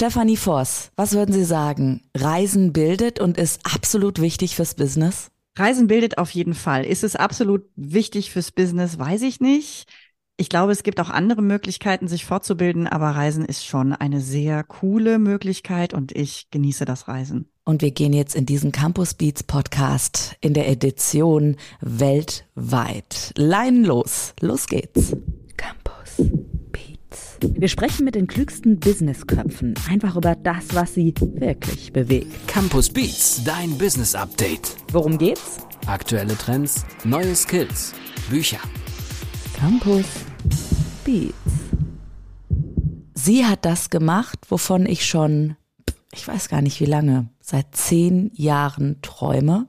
Stefanie Voss, was würden Sie sagen? Reisen bildet und ist absolut wichtig fürs Business? Reisen bildet auf jeden Fall. Ist es absolut wichtig fürs Business? Weiß ich nicht. Ich glaube, es gibt auch andere Möglichkeiten, sich fortzubilden, aber Reisen ist schon eine sehr coole Möglichkeit und ich genieße das Reisen. Und wir gehen jetzt in diesen Campus Beats Podcast in der Edition weltweit. Leinen los. Los geht's. Wir sprechen mit den klügsten Businessköpfen einfach über das, was sie wirklich bewegt. Campus Beats, dein Business Update. Worum geht's? Aktuelle Trends, neue Skills, Bücher. Campus Beats. Sie hat das gemacht, wovon ich schon, ich weiß gar nicht wie lange, seit zehn Jahren träume.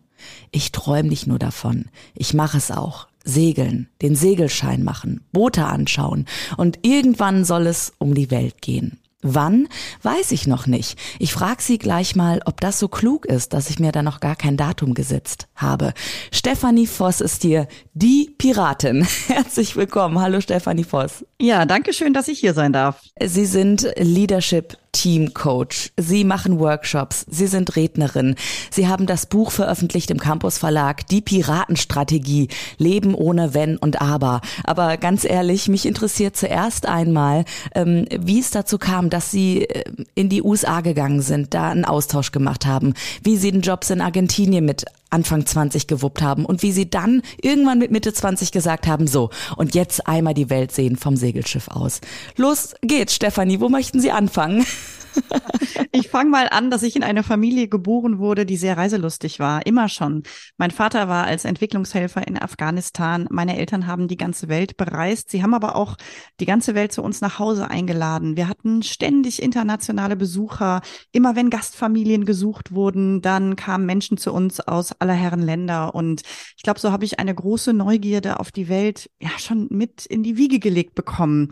Ich träume nicht nur davon, ich mache es auch. Segeln, den Segelschein machen, Boote anschauen und irgendwann soll es um die Welt gehen. Wann? Weiß ich noch nicht. Ich frage Sie gleich mal, ob das so klug ist, dass ich mir da noch gar kein Datum gesetzt habe. Stefanie Voss ist hier, die Piratin. Herzlich willkommen. Hallo Stefanie Voss. Ja, danke schön, dass ich hier sein darf. Sie sind Leadership Team Coach. Sie machen Workshops. Sie sind Rednerin. Sie haben das Buch veröffentlicht im Campus Verlag, Die Piratenstrategie. Leben ohne Wenn und Aber. Aber ganz ehrlich, mich interessiert zuerst einmal, ähm, wie es dazu kam, dass Sie äh, in die USA gegangen sind, da einen Austausch gemacht haben, wie Sie den Jobs in Argentinien mit Anfang 20 gewuppt haben und wie sie dann irgendwann mit Mitte 20 gesagt haben, so, und jetzt einmal die Welt sehen vom Segelschiff aus. Los geht's, Stefanie, wo möchten Sie anfangen? Ich fange mal an, dass ich in einer Familie geboren wurde, die sehr reiselustig war, immer schon. Mein Vater war als Entwicklungshelfer in Afghanistan. Meine Eltern haben die ganze Welt bereist. Sie haben aber auch die ganze Welt zu uns nach Hause eingeladen. Wir hatten ständig internationale Besucher. Immer wenn Gastfamilien gesucht wurden, dann kamen Menschen zu uns aus aller Herren Länder. Und ich glaube, so habe ich eine große Neugierde auf die Welt ja schon mit in die Wiege gelegt bekommen.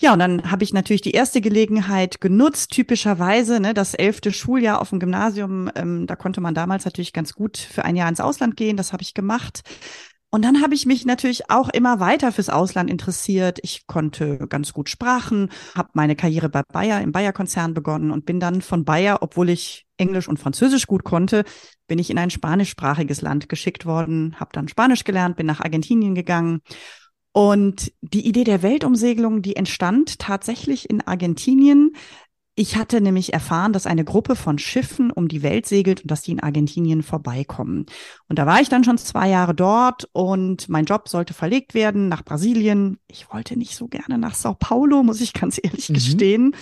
Ja, und dann habe ich natürlich die erste Gelegenheit genutzt, typischerweise, ne, das elfte Schuljahr auf dem Gymnasium, ähm, da konnte man damals natürlich ganz gut für ein Jahr ins Ausland gehen, das habe ich gemacht. Und dann habe ich mich natürlich auch immer weiter fürs Ausland interessiert. Ich konnte ganz gut Sprachen, habe meine Karriere bei Bayer im Bayer-Konzern begonnen und bin dann von Bayer, obwohl ich Englisch und Französisch gut konnte, bin ich in ein spanischsprachiges Land geschickt worden, habe dann Spanisch gelernt, bin nach Argentinien gegangen und die Idee der Weltumsegelung, die entstand tatsächlich in Argentinien. Ich hatte nämlich erfahren, dass eine Gruppe von Schiffen um die Welt segelt und dass die in Argentinien vorbeikommen. Und da war ich dann schon zwei Jahre dort und mein Job sollte verlegt werden nach Brasilien. Ich wollte nicht so gerne nach Sao Paulo, muss ich ganz ehrlich mhm. gestehen.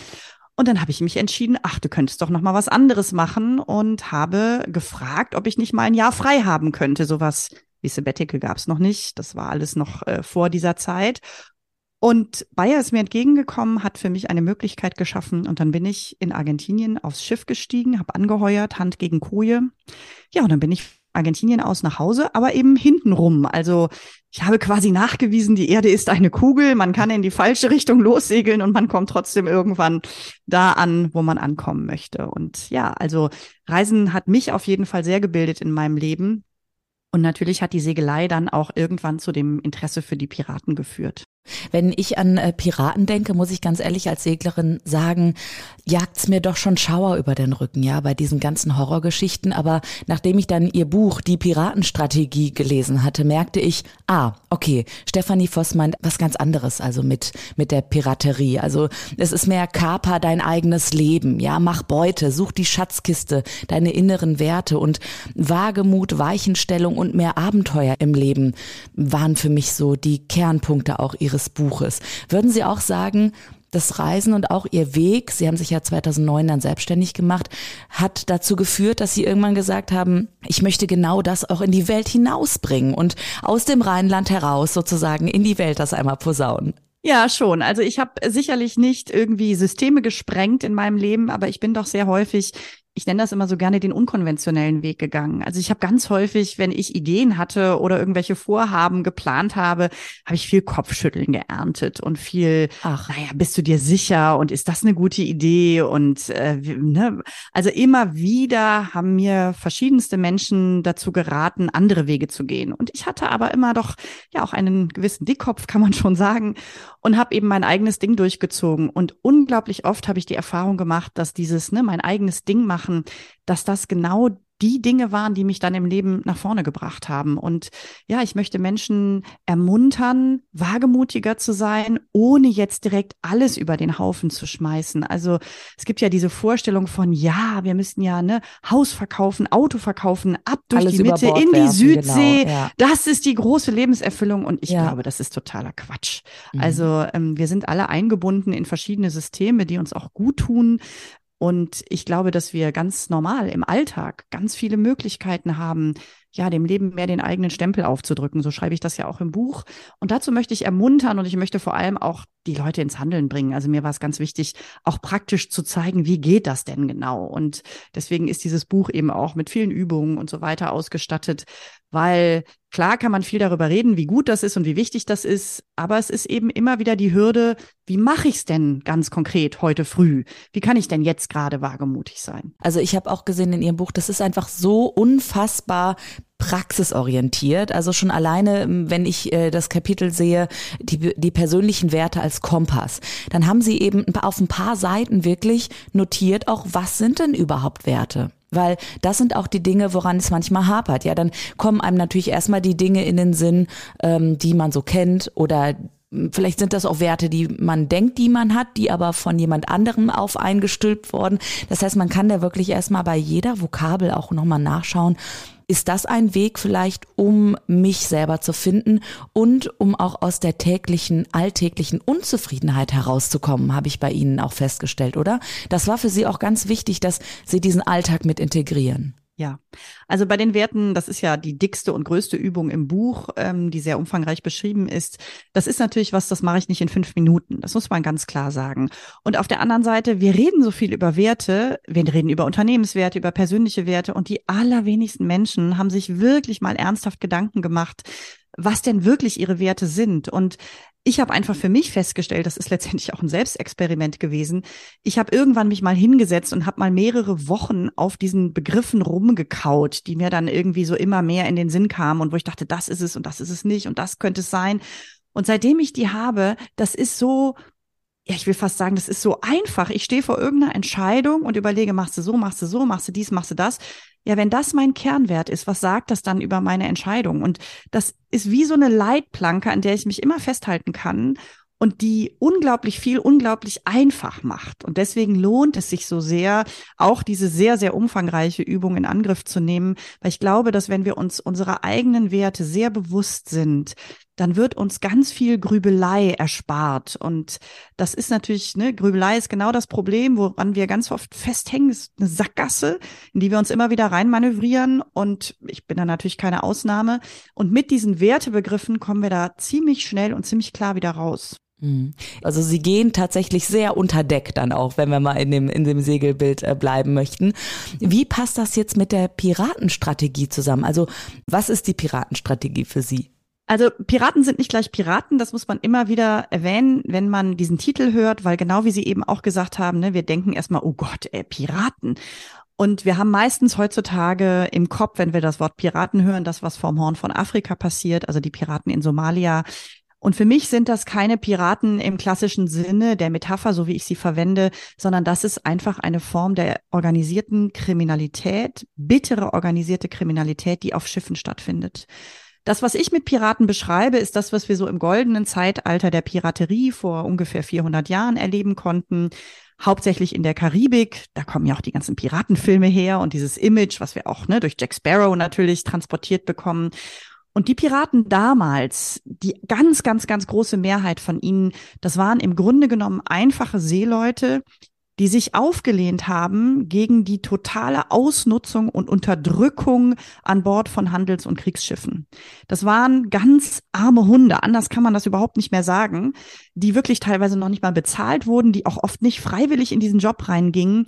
Und dann habe ich mich entschieden, ach, du könntest doch noch mal was anderes machen und habe gefragt, ob ich nicht mal ein Jahr frei haben könnte, sowas wie Sabbatical gab es noch nicht. Das war alles noch äh, vor dieser Zeit. Und Bayer ist mir entgegengekommen, hat für mich eine Möglichkeit geschaffen und dann bin ich in Argentinien aufs Schiff gestiegen, habe angeheuert, Hand gegen Koje. Ja, und dann bin ich Argentinien aus nach Hause, aber eben hintenrum. Also ich habe quasi nachgewiesen, die Erde ist eine Kugel, man kann in die falsche Richtung lossegeln und man kommt trotzdem irgendwann da an, wo man ankommen möchte. Und ja, also Reisen hat mich auf jeden Fall sehr gebildet in meinem Leben. Und natürlich hat die Segelei dann auch irgendwann zu dem Interesse für die Piraten geführt. Wenn ich an äh, Piraten denke, muss ich ganz ehrlich als Seglerin sagen, jagt's mir doch schon Schauer über den Rücken, ja, bei diesen ganzen Horrorgeschichten. Aber nachdem ich dann ihr Buch Die Piratenstrategie gelesen hatte, merkte ich, ah, okay, Stefanie Voss meint was ganz anderes, also mit, mit der Piraterie. Also es ist mehr Kaper dein eigenes Leben, ja, mach Beute, such die Schatzkiste, deine inneren Werte und Wagemut, Weichenstellung und mehr Abenteuer im Leben waren für mich so die Kernpunkte auch ihrer Ihres Buches. Würden Sie auch sagen, das Reisen und auch Ihr Weg, Sie haben sich ja 2009 dann selbstständig gemacht, hat dazu geführt, dass Sie irgendwann gesagt haben, ich möchte genau das auch in die Welt hinausbringen und aus dem Rheinland heraus sozusagen in die Welt das einmal posaunen. Ja, schon. Also ich habe sicherlich nicht irgendwie Systeme gesprengt in meinem Leben, aber ich bin doch sehr häufig ich nenne das immer so gerne den unkonventionellen Weg gegangen. Also ich habe ganz häufig, wenn ich Ideen hatte oder irgendwelche Vorhaben geplant habe, habe ich viel Kopfschütteln geerntet und viel, Ach. naja, bist du dir sicher und ist das eine gute Idee? Und äh, ne? also immer wieder haben mir verschiedenste Menschen dazu geraten, andere Wege zu gehen. Und ich hatte aber immer doch ja auch einen gewissen Dickkopf, kann man schon sagen, und habe eben mein eigenes Ding durchgezogen. Und unglaublich oft habe ich die Erfahrung gemacht, dass dieses, ne, mein eigenes Ding machen, dass das genau die Dinge waren, die mich dann im Leben nach vorne gebracht haben. Und ja, ich möchte Menschen ermuntern, wagemutiger zu sein, ohne jetzt direkt alles über den Haufen zu schmeißen. Also es gibt ja diese Vorstellung von, ja, wir müssen ja ne Haus verkaufen, Auto verkaufen, ab durch alles die Mitte in die werfen, Südsee. Genau, ja. Das ist die große Lebenserfüllung. Und ich ja. glaube, das ist totaler Quatsch. Mhm. Also ähm, wir sind alle eingebunden in verschiedene Systeme, die uns auch gut tun. Und ich glaube, dass wir ganz normal im Alltag ganz viele Möglichkeiten haben, ja, dem Leben mehr den eigenen Stempel aufzudrücken. So schreibe ich das ja auch im Buch. Und dazu möchte ich ermuntern und ich möchte vor allem auch die Leute ins Handeln bringen. Also mir war es ganz wichtig, auch praktisch zu zeigen, wie geht das denn genau? Und deswegen ist dieses Buch eben auch mit vielen Übungen und so weiter ausgestattet, weil klar kann man viel darüber reden, wie gut das ist und wie wichtig das ist, aber es ist eben immer wieder die Hürde, wie mache ich es denn ganz konkret heute früh? Wie kann ich denn jetzt gerade wagemutig sein? Also ich habe auch gesehen in Ihrem Buch, das ist einfach so unfassbar praxisorientiert. Also schon alleine, wenn ich äh, das Kapitel sehe, die, die persönlichen Werte als Kompass, dann haben Sie eben auf ein paar Seiten wirklich notiert, auch was sind denn überhaupt Werte? Weil das sind auch die Dinge, woran es manchmal hapert. Ja, dann kommen einem natürlich erstmal die Dinge in den Sinn, ähm, die man so kennt oder Vielleicht sind das auch Werte, die man denkt, die man hat, die aber von jemand anderem auf eingestülpt worden. Das heißt, man kann da wirklich erstmal bei jeder Vokabel auch nochmal nachschauen, ist das ein Weg vielleicht, um mich selber zu finden und um auch aus der täglichen, alltäglichen Unzufriedenheit herauszukommen, habe ich bei Ihnen auch festgestellt, oder? Das war für Sie auch ganz wichtig, dass Sie diesen Alltag mit integrieren. Ja, also bei den Werten, das ist ja die dickste und größte Übung im Buch, ähm, die sehr umfangreich beschrieben ist. Das ist natürlich was, das mache ich nicht in fünf Minuten. Das muss man ganz klar sagen. Und auf der anderen Seite, wir reden so viel über Werte, wir reden über Unternehmenswerte, über persönliche Werte und die allerwenigsten Menschen haben sich wirklich mal ernsthaft Gedanken gemacht, was denn wirklich ihre Werte sind. Und ich habe einfach für mich festgestellt, das ist letztendlich auch ein Selbstexperiment gewesen. Ich habe irgendwann mich mal hingesetzt und habe mal mehrere Wochen auf diesen Begriffen rumgekaut, die mir dann irgendwie so immer mehr in den Sinn kamen und wo ich dachte, das ist es und das ist es nicht und das könnte es sein. Und seitdem ich die habe, das ist so, ja, ich will fast sagen, das ist so einfach. Ich stehe vor irgendeiner Entscheidung und überlege, machst du so, machst du so, machst du dies, machst du das. Ja, wenn das mein Kernwert ist, was sagt das dann über meine Entscheidung? Und das ist wie so eine Leitplanke, an der ich mich immer festhalten kann und die unglaublich viel, unglaublich einfach macht. Und deswegen lohnt es sich so sehr, auch diese sehr, sehr umfangreiche Übung in Angriff zu nehmen, weil ich glaube, dass wenn wir uns unserer eigenen Werte sehr bewusst sind, dann wird uns ganz viel Grübelei erspart. Und das ist natürlich, ne, Grübelei ist genau das Problem, woran wir ganz oft festhängen. Ist eine Sackgasse, in die wir uns immer wieder reinmanövrieren. Und ich bin da natürlich keine Ausnahme. Und mit diesen Wertebegriffen kommen wir da ziemlich schnell und ziemlich klar wieder raus. Mhm. Also sie gehen tatsächlich sehr unter Deck dann auch, wenn wir mal in dem, in dem Segelbild äh, bleiben möchten. Wie passt das jetzt mit der Piratenstrategie zusammen? Also was ist die Piratenstrategie für Sie? Also Piraten sind nicht gleich Piraten, das muss man immer wieder erwähnen, wenn man diesen Titel hört, weil genau wie Sie eben auch gesagt haben, ne, wir denken erstmal, oh Gott, äh, Piraten. Und wir haben meistens heutzutage im Kopf, wenn wir das Wort Piraten hören, das, was vom Horn von Afrika passiert, also die Piraten in Somalia. Und für mich sind das keine Piraten im klassischen Sinne der Metapher, so wie ich sie verwende, sondern das ist einfach eine Form der organisierten Kriminalität, bittere organisierte Kriminalität, die auf Schiffen stattfindet. Das, was ich mit Piraten beschreibe, ist das, was wir so im goldenen Zeitalter der Piraterie vor ungefähr 400 Jahren erleben konnten. Hauptsächlich in der Karibik. Da kommen ja auch die ganzen Piratenfilme her und dieses Image, was wir auch ne, durch Jack Sparrow natürlich transportiert bekommen. Und die Piraten damals, die ganz, ganz, ganz große Mehrheit von ihnen, das waren im Grunde genommen einfache Seeleute, die sich aufgelehnt haben gegen die totale Ausnutzung und Unterdrückung an Bord von Handels- und Kriegsschiffen. Das waren ganz arme Hunde, anders kann man das überhaupt nicht mehr sagen, die wirklich teilweise noch nicht mal bezahlt wurden, die auch oft nicht freiwillig in diesen Job reingingen.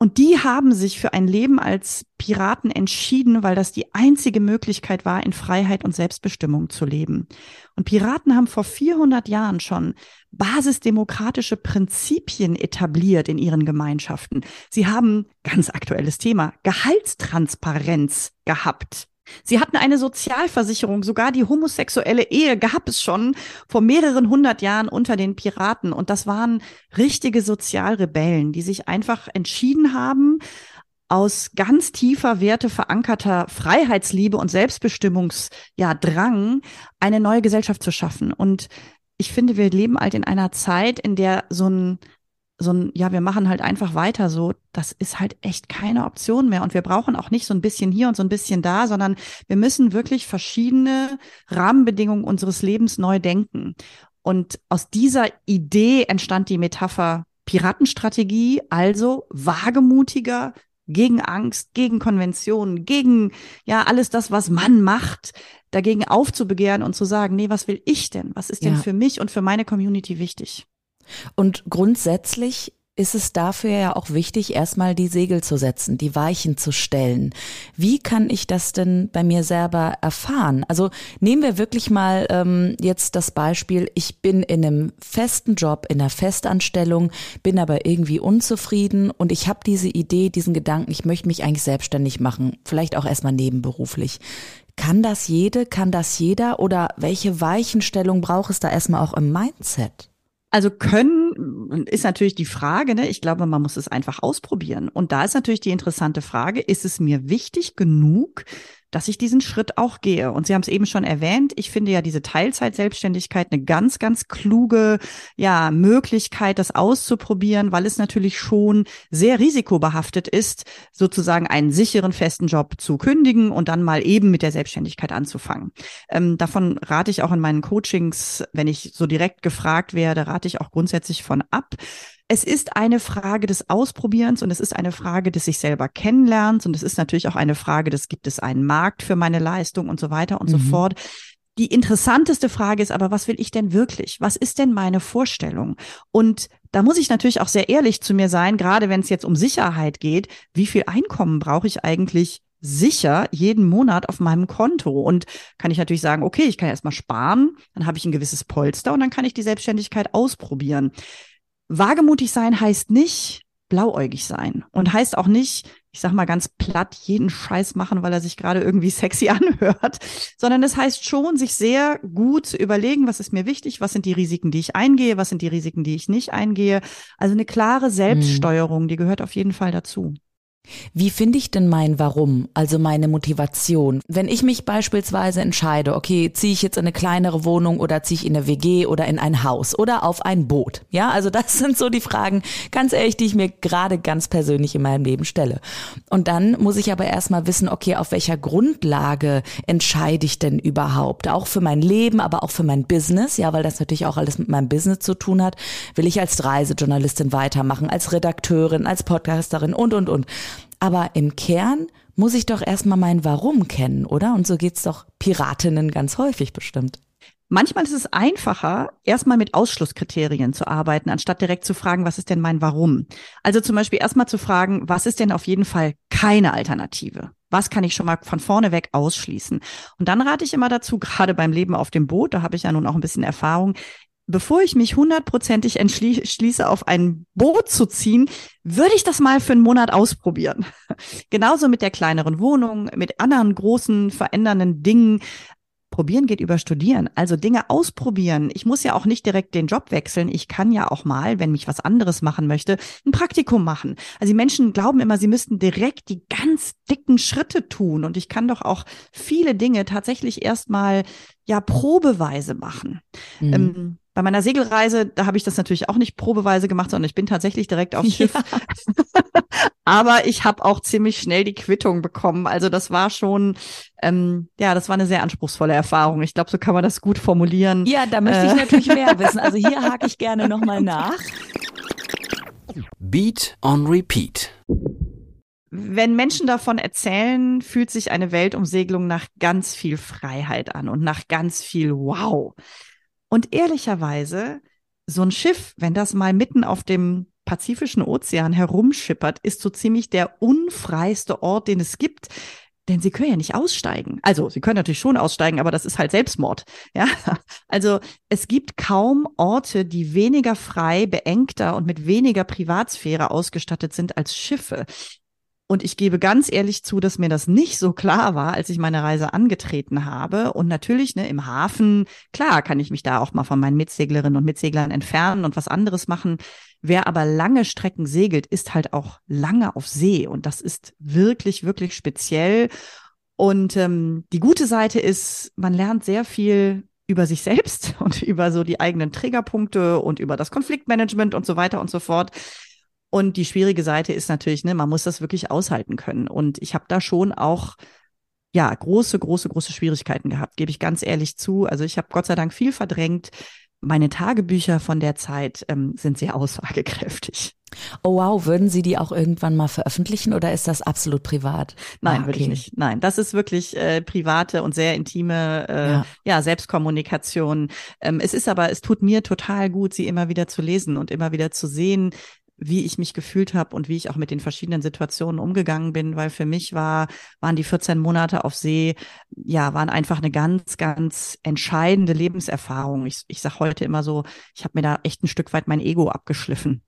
Und die haben sich für ein Leben als Piraten entschieden, weil das die einzige Möglichkeit war, in Freiheit und Selbstbestimmung zu leben. Und Piraten haben vor 400 Jahren schon basisdemokratische Prinzipien etabliert in ihren Gemeinschaften. Sie haben, ganz aktuelles Thema, Gehaltstransparenz gehabt. Sie hatten eine Sozialversicherung, sogar die homosexuelle Ehe gab es schon vor mehreren hundert Jahren unter den Piraten. Und das waren richtige Sozialrebellen, die sich einfach entschieden haben, aus ganz tiefer Werte verankerter Freiheitsliebe und Selbstbestimmungs, ja, Drang, eine neue Gesellschaft zu schaffen. Und ich finde, wir leben halt in einer Zeit, in der so ein so ein, ja, wir machen halt einfach weiter so, das ist halt echt keine Option mehr. Und wir brauchen auch nicht so ein bisschen hier und so ein bisschen da, sondern wir müssen wirklich verschiedene Rahmenbedingungen unseres Lebens neu denken. Und aus dieser Idee entstand die Metapher Piratenstrategie, also wagemutiger, gegen Angst, gegen Konventionen, gegen ja alles das, was man macht, dagegen aufzubegehren und zu sagen, nee, was will ich denn? Was ist denn ja. für mich und für meine Community wichtig? Und grundsätzlich ist es dafür ja auch wichtig, erstmal die Segel zu setzen, die Weichen zu stellen. Wie kann ich das denn bei mir selber erfahren? Also nehmen wir wirklich mal ähm, jetzt das Beispiel, ich bin in einem festen Job, in einer Festanstellung, bin aber irgendwie unzufrieden und ich habe diese Idee, diesen Gedanken, ich möchte mich eigentlich selbstständig machen, vielleicht auch erstmal nebenberuflich. Kann das jede, kann das jeder oder welche Weichenstellung braucht es da erstmal auch im Mindset? Also können ist natürlich die Frage, ne? Ich glaube, man muss es einfach ausprobieren. Und da ist natürlich die interessante Frage, ist es mir wichtig genug, dass ich diesen Schritt auch gehe. Und Sie haben es eben schon erwähnt, ich finde ja diese Teilzeitselbstständigkeit eine ganz, ganz kluge ja, Möglichkeit, das auszuprobieren, weil es natürlich schon sehr risikobehaftet ist, sozusagen einen sicheren, festen Job zu kündigen und dann mal eben mit der Selbstständigkeit anzufangen. Ähm, davon rate ich auch in meinen Coachings, wenn ich so direkt gefragt werde, rate ich auch grundsätzlich von ab es ist eine Frage des Ausprobierens und es ist eine Frage des sich selber kennenlernens und es ist natürlich auch eine Frage des, gibt es einen Markt für meine Leistung und so weiter und mhm. so fort. Die interessanteste Frage ist aber, was will ich denn wirklich? Was ist denn meine Vorstellung? Und da muss ich natürlich auch sehr ehrlich zu mir sein, gerade wenn es jetzt um Sicherheit geht. Wie viel Einkommen brauche ich eigentlich sicher jeden Monat auf meinem Konto und kann ich natürlich sagen, okay, ich kann erstmal sparen, dann habe ich ein gewisses Polster und dann kann ich die Selbstständigkeit ausprobieren. Wagemutig sein heißt nicht blauäugig sein und heißt auch nicht, ich sag mal ganz platt, jeden Scheiß machen, weil er sich gerade irgendwie sexy anhört, sondern es heißt schon, sich sehr gut zu überlegen, was ist mir wichtig, was sind die Risiken, die ich eingehe, was sind die Risiken, die ich nicht eingehe. Also eine klare Selbststeuerung, die gehört auf jeden Fall dazu. Wie finde ich denn mein Warum, also meine Motivation? Wenn ich mich beispielsweise entscheide, okay, ziehe ich jetzt in eine kleinere Wohnung oder ziehe ich in eine WG oder in ein Haus oder auf ein Boot? Ja, also das sind so die Fragen, ganz ehrlich, die ich mir gerade ganz persönlich in meinem Leben stelle. Und dann muss ich aber erstmal wissen, okay, auf welcher Grundlage entscheide ich denn überhaupt? Auch für mein Leben, aber auch für mein Business, ja, weil das natürlich auch alles mit meinem Business zu tun hat. Will ich als Reisejournalistin weitermachen, als Redakteurin, als Podcasterin und, und, und. Aber im Kern muss ich doch erstmal mein Warum kennen, oder? Und so geht's doch Piratinnen ganz häufig bestimmt. Manchmal ist es einfacher, erstmal mit Ausschlusskriterien zu arbeiten, anstatt direkt zu fragen, was ist denn mein Warum? Also zum Beispiel erstmal zu fragen, was ist denn auf jeden Fall keine Alternative? Was kann ich schon mal von vorne weg ausschließen? Und dann rate ich immer dazu, gerade beim Leben auf dem Boot, da habe ich ja nun auch ein bisschen Erfahrung, bevor ich mich hundertprozentig entschließe, auf ein Boot zu ziehen, würde ich das mal für einen Monat ausprobieren. Genauso mit der kleineren Wohnung, mit anderen großen verändernden Dingen. Probieren geht über Studieren, also Dinge ausprobieren. Ich muss ja auch nicht direkt den Job wechseln. Ich kann ja auch mal, wenn mich was anderes machen möchte, ein Praktikum machen. Also die Menschen glauben immer, sie müssten direkt die ganz dicken Schritte tun. Und ich kann doch auch viele Dinge tatsächlich erstmal ja probeweise machen. Mhm. Ähm, bei meiner Segelreise, da habe ich das natürlich auch nicht probeweise gemacht, sondern ich bin tatsächlich direkt aufs Schiff. Ja. Aber ich habe auch ziemlich schnell die Quittung bekommen. Also das war schon, ähm, ja, das war eine sehr anspruchsvolle Erfahrung. Ich glaube, so kann man das gut formulieren. Ja, da möchte ich äh. natürlich mehr wissen. Also hier hake ich gerne nochmal nach. Beat on Repeat. Wenn Menschen davon erzählen, fühlt sich eine Weltumsegelung nach ganz viel Freiheit an und nach ganz viel Wow. Und ehrlicherweise, so ein Schiff, wenn das mal mitten auf dem Pazifischen Ozean herumschippert, ist so ziemlich der unfreiste Ort, den es gibt. Denn sie können ja nicht aussteigen. Also, sie können natürlich schon aussteigen, aber das ist halt Selbstmord. Ja, also es gibt kaum Orte, die weniger frei, beengter und mit weniger Privatsphäre ausgestattet sind als Schiffe. Und ich gebe ganz ehrlich zu, dass mir das nicht so klar war, als ich meine Reise angetreten habe. Und natürlich, ne, im Hafen, klar, kann ich mich da auch mal von meinen Mitseglerinnen und Mitseglern entfernen und was anderes machen. Wer aber lange Strecken segelt, ist halt auch lange auf See. Und das ist wirklich, wirklich speziell. Und ähm, die gute Seite ist, man lernt sehr viel über sich selbst und über so die eigenen Triggerpunkte und über das Konfliktmanagement und so weiter und so fort. Und die schwierige Seite ist natürlich, ne, man muss das wirklich aushalten können. Und ich habe da schon auch ja große, große, große Schwierigkeiten gehabt, gebe ich ganz ehrlich zu. Also ich habe Gott sei Dank viel verdrängt. Meine Tagebücher von der Zeit ähm, sind sehr aussagekräftig. Oh wow, würden Sie die auch irgendwann mal veröffentlichen oder ist das absolut privat? Nein, ah, okay. würde ich nicht. Nein, das ist wirklich äh, private und sehr intime äh, ja. ja Selbstkommunikation. Ähm, es ist aber, es tut mir total gut, sie immer wieder zu lesen und immer wieder zu sehen, wie ich mich gefühlt habe und wie ich auch mit den verschiedenen Situationen umgegangen bin, weil für mich war, waren die 14 Monate auf See, ja, waren einfach eine ganz, ganz entscheidende Lebenserfahrung. Ich, ich sage heute immer so, ich habe mir da echt ein Stück weit mein Ego abgeschliffen.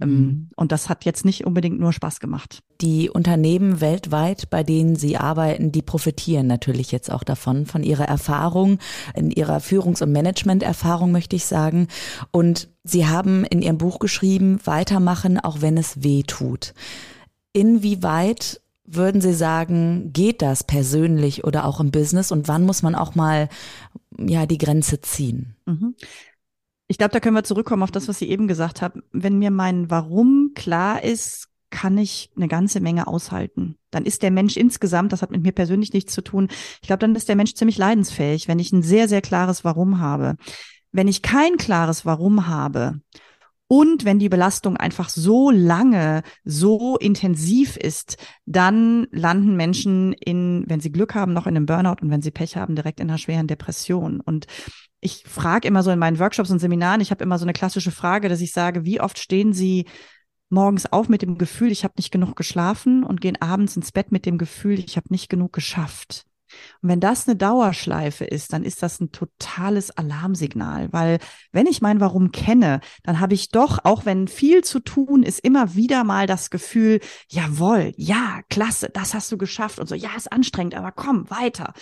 Ähm, mhm. Und das hat jetzt nicht unbedingt nur Spaß gemacht. Die Unternehmen weltweit, bei denen Sie arbeiten, die profitieren natürlich jetzt auch davon, von Ihrer Erfahrung, in Ihrer Führungs- und Managementerfahrung, möchte ich sagen. Und Sie haben in Ihrem Buch geschrieben, weitermachen, auch wenn es weh tut. Inwieweit würden Sie sagen, geht das persönlich oder auch im Business und wann muss man auch mal ja die Grenze ziehen? Mhm. Ich glaube, da können wir zurückkommen auf das, was Sie eben gesagt haben. Wenn mir mein Warum klar ist, kann ich eine ganze Menge aushalten. Dann ist der Mensch insgesamt, das hat mit mir persönlich nichts zu tun, ich glaube, dann ist der Mensch ziemlich leidensfähig, wenn ich ein sehr, sehr klares Warum habe. Wenn ich kein klares Warum habe und wenn die Belastung einfach so lange, so intensiv ist, dann landen Menschen in, wenn sie Glück haben, noch in einem Burnout und wenn sie Pech haben, direkt in einer schweren Depression. Und ich frage immer so in meinen Workshops und Seminaren, ich habe immer so eine klassische Frage, dass ich sage, wie oft stehen Sie morgens auf mit dem Gefühl, ich habe nicht genug geschlafen und gehen abends ins Bett mit dem Gefühl, ich habe nicht genug geschafft. Und wenn das eine Dauerschleife ist, dann ist das ein totales Alarmsignal, weil wenn ich mein Warum kenne, dann habe ich doch, auch wenn viel zu tun ist, immer wieder mal das Gefühl, jawohl, ja, klasse, das hast du geschafft und so, ja, ist anstrengend, aber komm, weiter.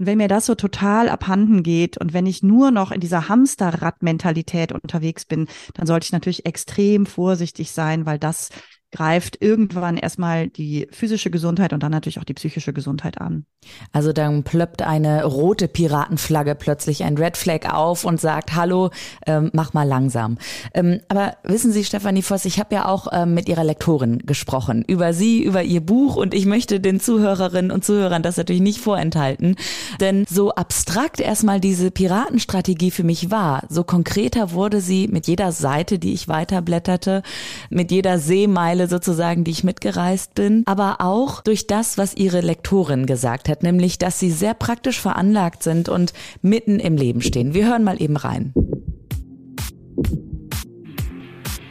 Und wenn mir das so total abhanden geht und wenn ich nur noch in dieser Hamsterrad-Mentalität unterwegs bin, dann sollte ich natürlich extrem vorsichtig sein, weil das greift irgendwann erstmal die physische Gesundheit und dann natürlich auch die psychische Gesundheit an. Also dann plöppt eine rote Piratenflagge plötzlich ein Red Flag auf und sagt, hallo, ähm, mach mal langsam. Ähm, aber wissen Sie, Stefanie Voss, ich habe ja auch ähm, mit Ihrer Lektorin gesprochen, über Sie, über Ihr Buch und ich möchte den Zuhörerinnen und Zuhörern das natürlich nicht vorenthalten, denn so abstrakt erstmal diese Piratenstrategie für mich war, so konkreter wurde sie mit jeder Seite, die ich weiterblätterte, mit jeder Seemeile Teile sozusagen, die ich mitgereist bin, aber auch durch das, was ihre Lektorin gesagt hat, nämlich, dass sie sehr praktisch veranlagt sind und mitten im Leben stehen. Wir hören mal eben rein.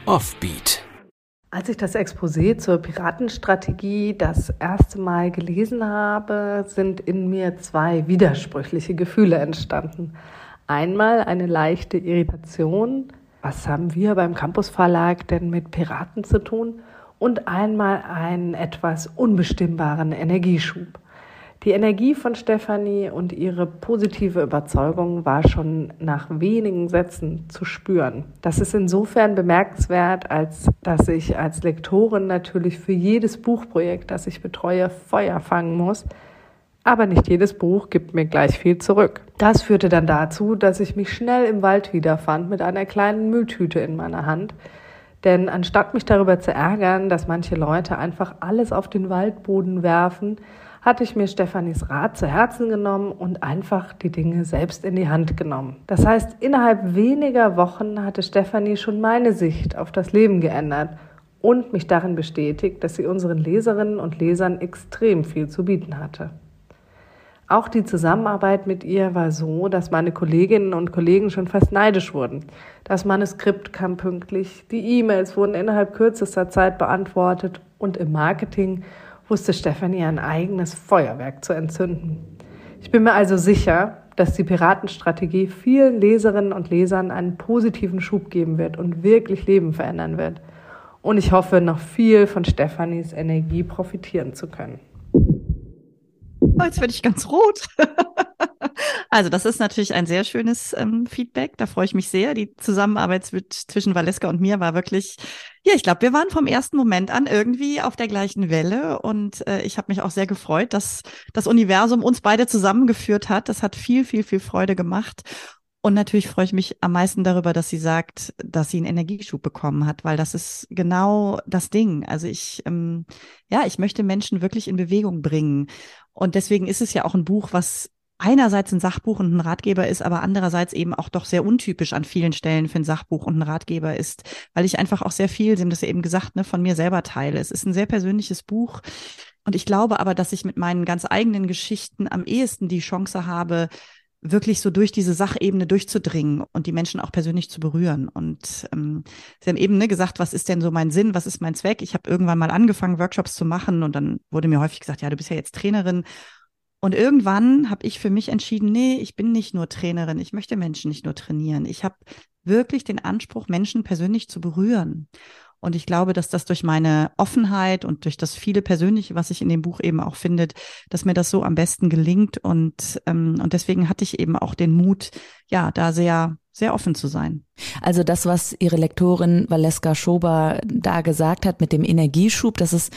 Offbeat. Als ich das Exposé zur Piratenstrategie das erste Mal gelesen habe, sind in mir zwei widersprüchliche Gefühle entstanden. Einmal eine leichte Irritation. Was haben wir beim Campus Verlag denn mit Piraten zu tun? Und einmal einen etwas unbestimmbaren Energieschub. Die Energie von Stefanie und ihre positive Überzeugung war schon nach wenigen Sätzen zu spüren. Das ist insofern bemerkenswert, als dass ich als Lektorin natürlich für jedes Buchprojekt, das ich betreue, Feuer fangen muss. Aber nicht jedes Buch gibt mir gleich viel zurück. Das führte dann dazu, dass ich mich schnell im Wald wiederfand mit einer kleinen Mülltüte in meiner Hand, denn anstatt mich darüber zu ärgern, dass manche Leute einfach alles auf den Waldboden werfen, hatte ich mir Stefanis Rat zu Herzen genommen und einfach die Dinge selbst in die Hand genommen. Das heißt, innerhalb weniger Wochen hatte Stefanie schon meine Sicht auf das Leben geändert und mich darin bestätigt, dass sie unseren Leserinnen und Lesern extrem viel zu bieten hatte. Auch die Zusammenarbeit mit ihr war so, dass meine Kolleginnen und Kollegen schon fast neidisch wurden. Das Manuskript kam pünktlich, die E-Mails wurden innerhalb kürzester Zeit beantwortet und im Marketing wusste Stefanie ein eigenes Feuerwerk zu entzünden. Ich bin mir also sicher, dass die Piratenstrategie vielen Leserinnen und Lesern einen positiven Schub geben wird und wirklich Leben verändern wird. Und ich hoffe, noch viel von Stefanis Energie profitieren zu können. Oh, jetzt werde ich ganz rot. also das ist natürlich ein sehr schönes ähm, Feedback. Da freue ich mich sehr. Die Zusammenarbeit zwischen Valeska und mir war wirklich, ja, ich glaube, wir waren vom ersten Moment an irgendwie auf der gleichen Welle. Und äh, ich habe mich auch sehr gefreut, dass das Universum uns beide zusammengeführt hat. Das hat viel, viel, viel Freude gemacht. Und natürlich freue ich mich am meisten darüber, dass sie sagt, dass sie einen Energieschub bekommen hat, weil das ist genau das Ding. Also ich, ähm, ja, ich möchte Menschen wirklich in Bewegung bringen. Und deswegen ist es ja auch ein Buch, was einerseits ein Sachbuch und ein Ratgeber ist, aber andererseits eben auch doch sehr untypisch an vielen Stellen für ein Sachbuch und ein Ratgeber ist, weil ich einfach auch sehr viel, Sie haben das ja eben gesagt, ne, von mir selber teile. Es ist ein sehr persönliches Buch. Und ich glaube aber, dass ich mit meinen ganz eigenen Geschichten am ehesten die Chance habe, wirklich so durch diese Sachebene durchzudringen und die Menschen auch persönlich zu berühren. Und ähm, Sie haben eben ne, gesagt, was ist denn so mein Sinn, was ist mein Zweck? Ich habe irgendwann mal angefangen, Workshops zu machen und dann wurde mir häufig gesagt, ja, du bist ja jetzt Trainerin. Und irgendwann habe ich für mich entschieden, nee, ich bin nicht nur Trainerin, ich möchte Menschen nicht nur trainieren. Ich habe wirklich den Anspruch, Menschen persönlich zu berühren. Und ich glaube, dass das durch meine Offenheit und durch das viele Persönliche, was sich in dem Buch eben auch findet, dass mir das so am besten gelingt. Und, ähm, und deswegen hatte ich eben auch den Mut, ja, da sehr, sehr offen zu sein. Also das, was Ihre Lektorin Valeska Schober da gesagt hat mit dem Energieschub, das ist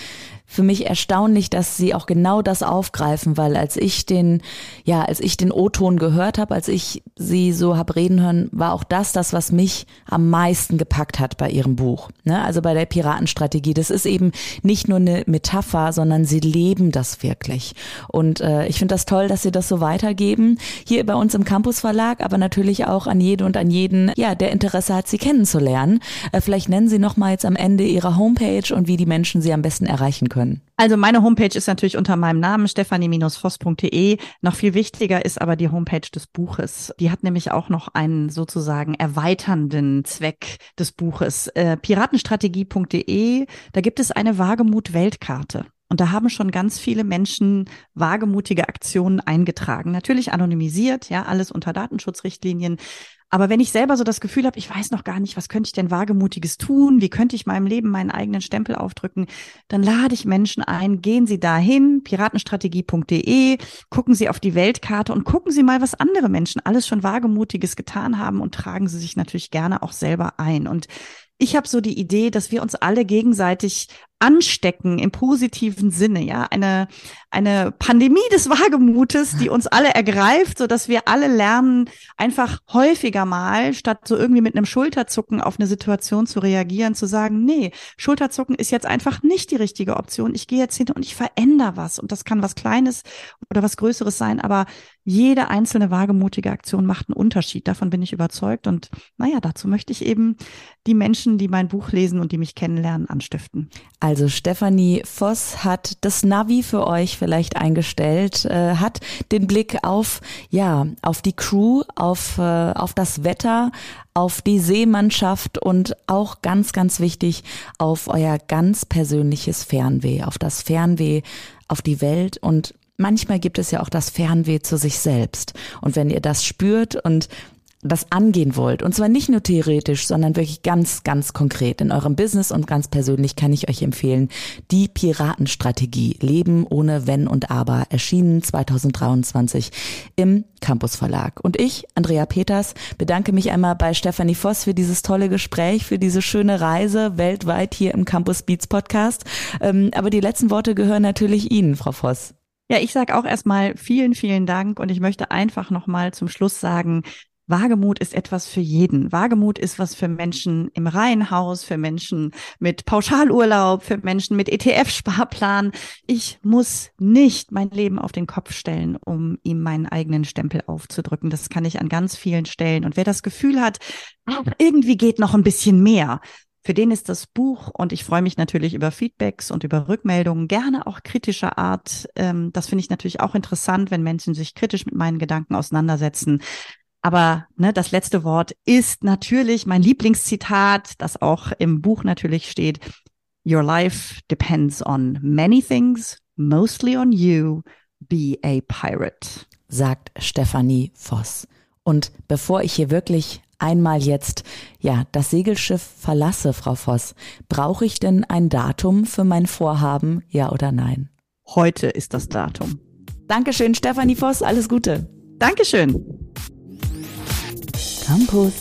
für mich erstaunlich, dass sie auch genau das aufgreifen, weil als ich den, ja, als ich den O-Ton gehört habe, als ich sie so hab reden hören, war auch das das, was mich am meisten gepackt hat bei ihrem Buch. Ne? Also bei der Piratenstrategie. Das ist eben nicht nur eine Metapher, sondern sie leben das wirklich. Und äh, ich finde das toll, dass sie das so weitergeben. Hier bei uns im Campus Verlag, aber natürlich auch an jede und an jeden, ja, der Interesse hat, sie kennenzulernen. Äh, vielleicht nennen Sie noch mal jetzt am Ende Ihre Homepage und wie die Menschen sie am besten erreichen können? Also meine Homepage ist natürlich unter meinem Namen stefanie-voss.de. Noch viel wichtiger ist aber die Homepage des Buches. Die hat nämlich auch noch einen sozusagen erweiternden Zweck des Buches. Äh, piratenstrategie.de, da gibt es eine Wagemut-Weltkarte. Und da haben schon ganz viele Menschen wagemutige Aktionen eingetragen. Natürlich anonymisiert, ja, alles unter Datenschutzrichtlinien. Aber wenn ich selber so das Gefühl habe, ich weiß noch gar nicht, was könnte ich denn wagemutiges tun, wie könnte ich meinem Leben meinen eigenen Stempel aufdrücken, dann lade ich Menschen ein, gehen Sie dahin, piratenstrategie.de, gucken Sie auf die Weltkarte und gucken Sie mal, was andere Menschen alles schon wagemutiges getan haben und tragen Sie sich natürlich gerne auch selber ein. Und ich habe so die Idee, dass wir uns alle gegenseitig anstecken im positiven Sinne, ja, eine, eine Pandemie des Wagemutes, die uns alle ergreift, so dass wir alle lernen, einfach häufiger mal, statt so irgendwie mit einem Schulterzucken auf eine Situation zu reagieren, zu sagen, nee, Schulterzucken ist jetzt einfach nicht die richtige Option. Ich gehe jetzt hin und ich verändere was. Und das kann was Kleines oder was Größeres sein, aber jede einzelne wagemutige Aktion macht einen Unterschied. Davon bin ich überzeugt. Und naja, dazu möchte ich eben die Menschen, die mein Buch lesen und die mich kennenlernen, anstiften. Also Stefanie Voss hat das Navi für euch vielleicht eingestellt, äh, hat den Blick auf, ja, auf die Crew, auf, äh, auf das Wetter, auf die Seemannschaft und auch ganz, ganz wichtig auf euer ganz persönliches Fernweh, auf das Fernweh auf die Welt und manchmal gibt es ja auch das Fernweh zu sich selbst. Und wenn ihr das spürt und das angehen wollt, und zwar nicht nur theoretisch, sondern wirklich ganz, ganz konkret in eurem Business und ganz persönlich kann ich euch empfehlen, die Piratenstrategie Leben ohne Wenn und Aber, erschienen 2023 im Campus Verlag. Und ich, Andrea Peters, bedanke mich einmal bei Stefanie Voss für dieses tolle Gespräch, für diese schöne Reise weltweit hier im Campus Beats Podcast. Ähm, aber die letzten Worte gehören natürlich Ihnen, Frau Voss. Ja, ich sage auch erstmal vielen, vielen Dank und ich möchte einfach nochmal zum Schluss sagen, Wagemut ist etwas für jeden. Wagemut ist was für Menschen im Reihenhaus, für Menschen mit Pauschalurlaub, für Menschen mit ETF-Sparplan. Ich muss nicht mein Leben auf den Kopf stellen, um ihm meinen eigenen Stempel aufzudrücken. Das kann ich an ganz vielen Stellen. Und wer das Gefühl hat, irgendwie geht noch ein bisschen mehr, Für den ist das Buch und ich freue mich natürlich über Feedbacks und über Rückmeldungen, gerne auch kritischer Art. Ähm, das finde ich natürlich auch interessant, wenn Menschen sich kritisch mit meinen Gedanken auseinandersetzen. Aber ne, das letzte Wort ist natürlich mein Lieblingszitat, das auch im Buch natürlich steht. Your life depends on many things, mostly on you. Be a pirate. Sagt Stefanie Voss. Und bevor ich hier wirklich einmal jetzt, ja, das Segelschiff verlasse, Frau Voss, brauche ich denn ein Datum für mein Vorhaben, ja oder nein? Heute ist das Datum. Dankeschön, Stefanie Voss, alles Gute. Dankeschön. Campus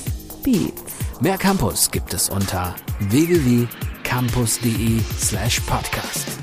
Beats. Mehr Campus gibt es unter www.campus.de slash podcast.